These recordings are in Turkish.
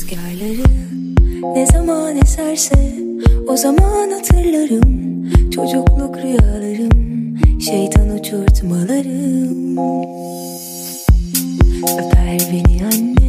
rüzgarları Ne zaman eserse o zaman hatırlarım. Çocukluk rüyalarım Şeytan uçurtmalarım. Öper beni anne.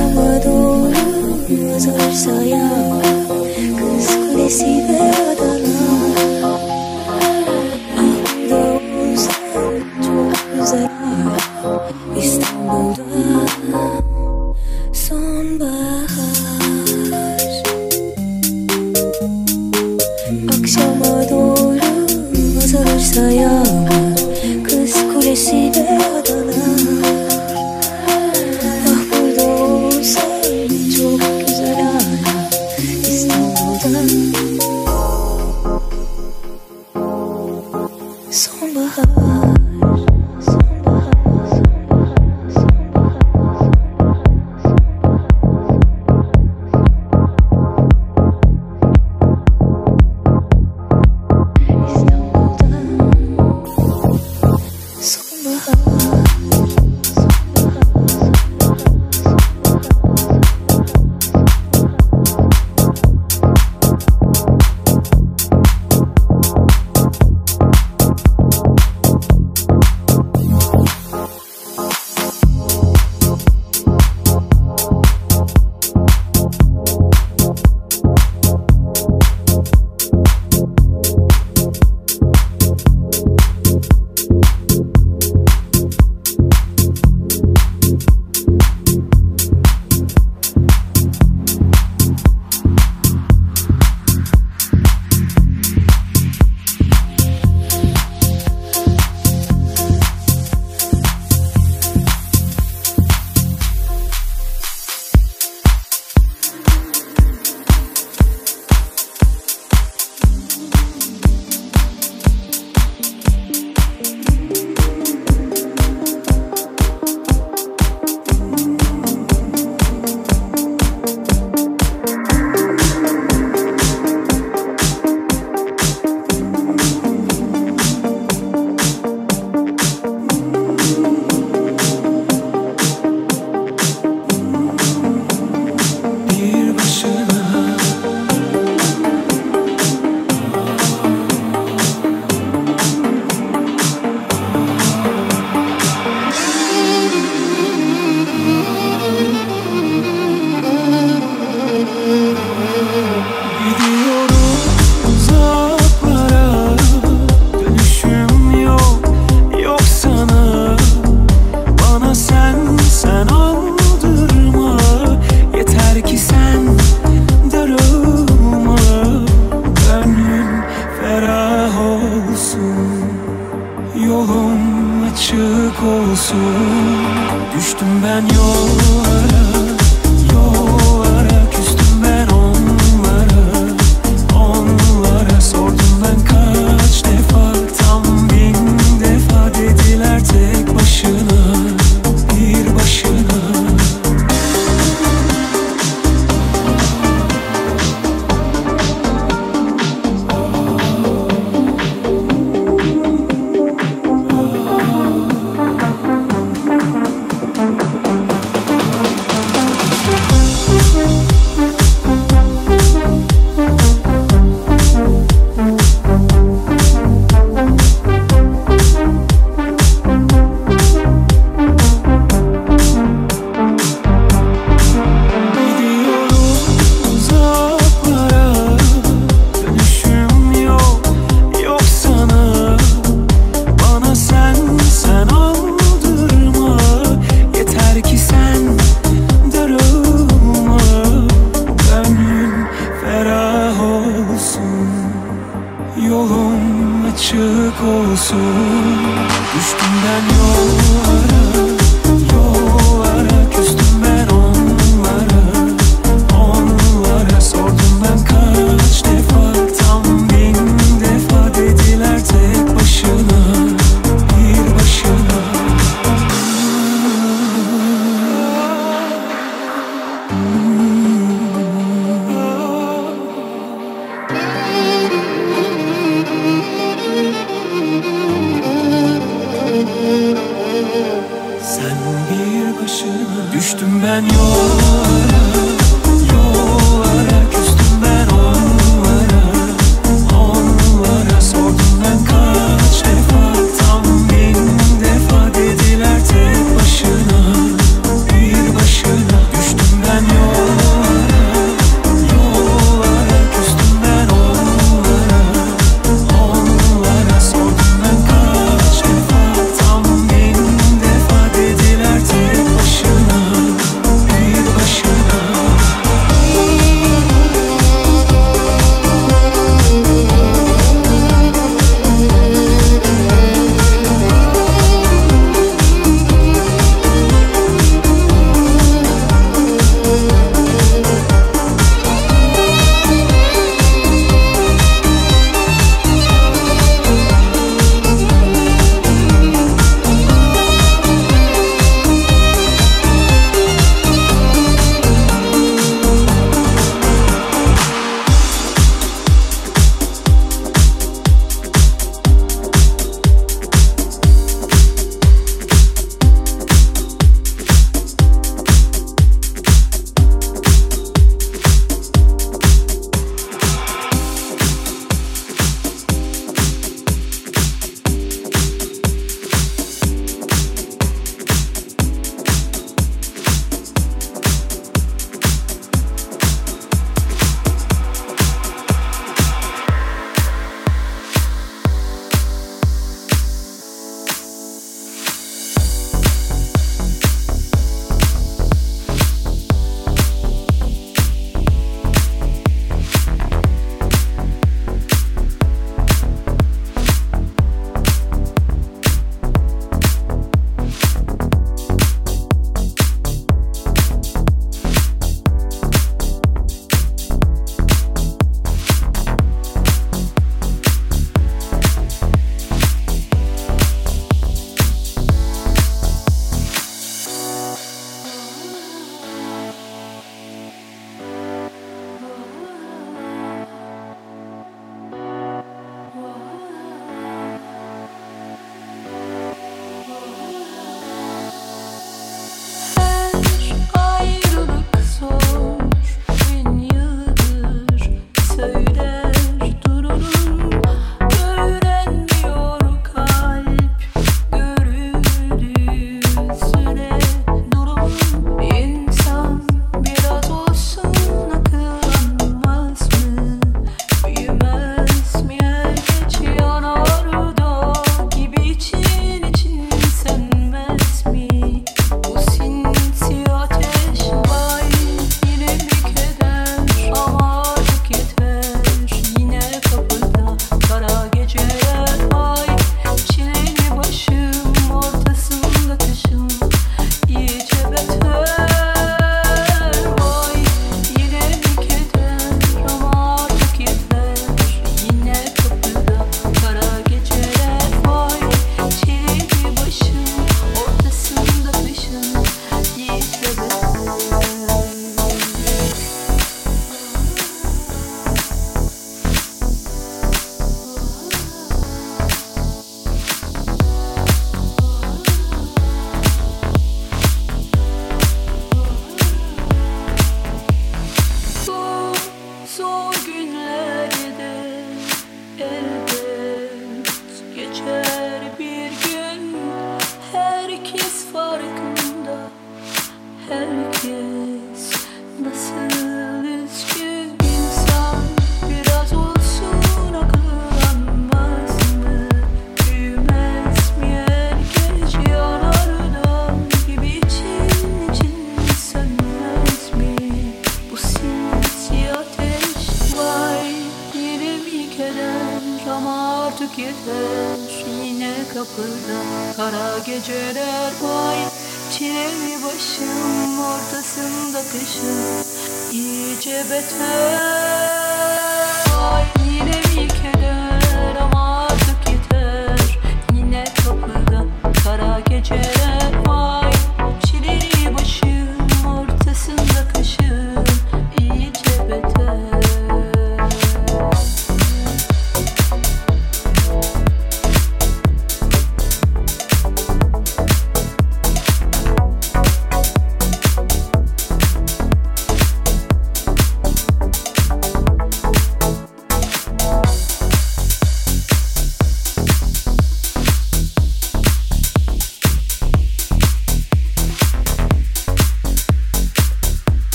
잡아도 웃어서야 그 손에 씹어도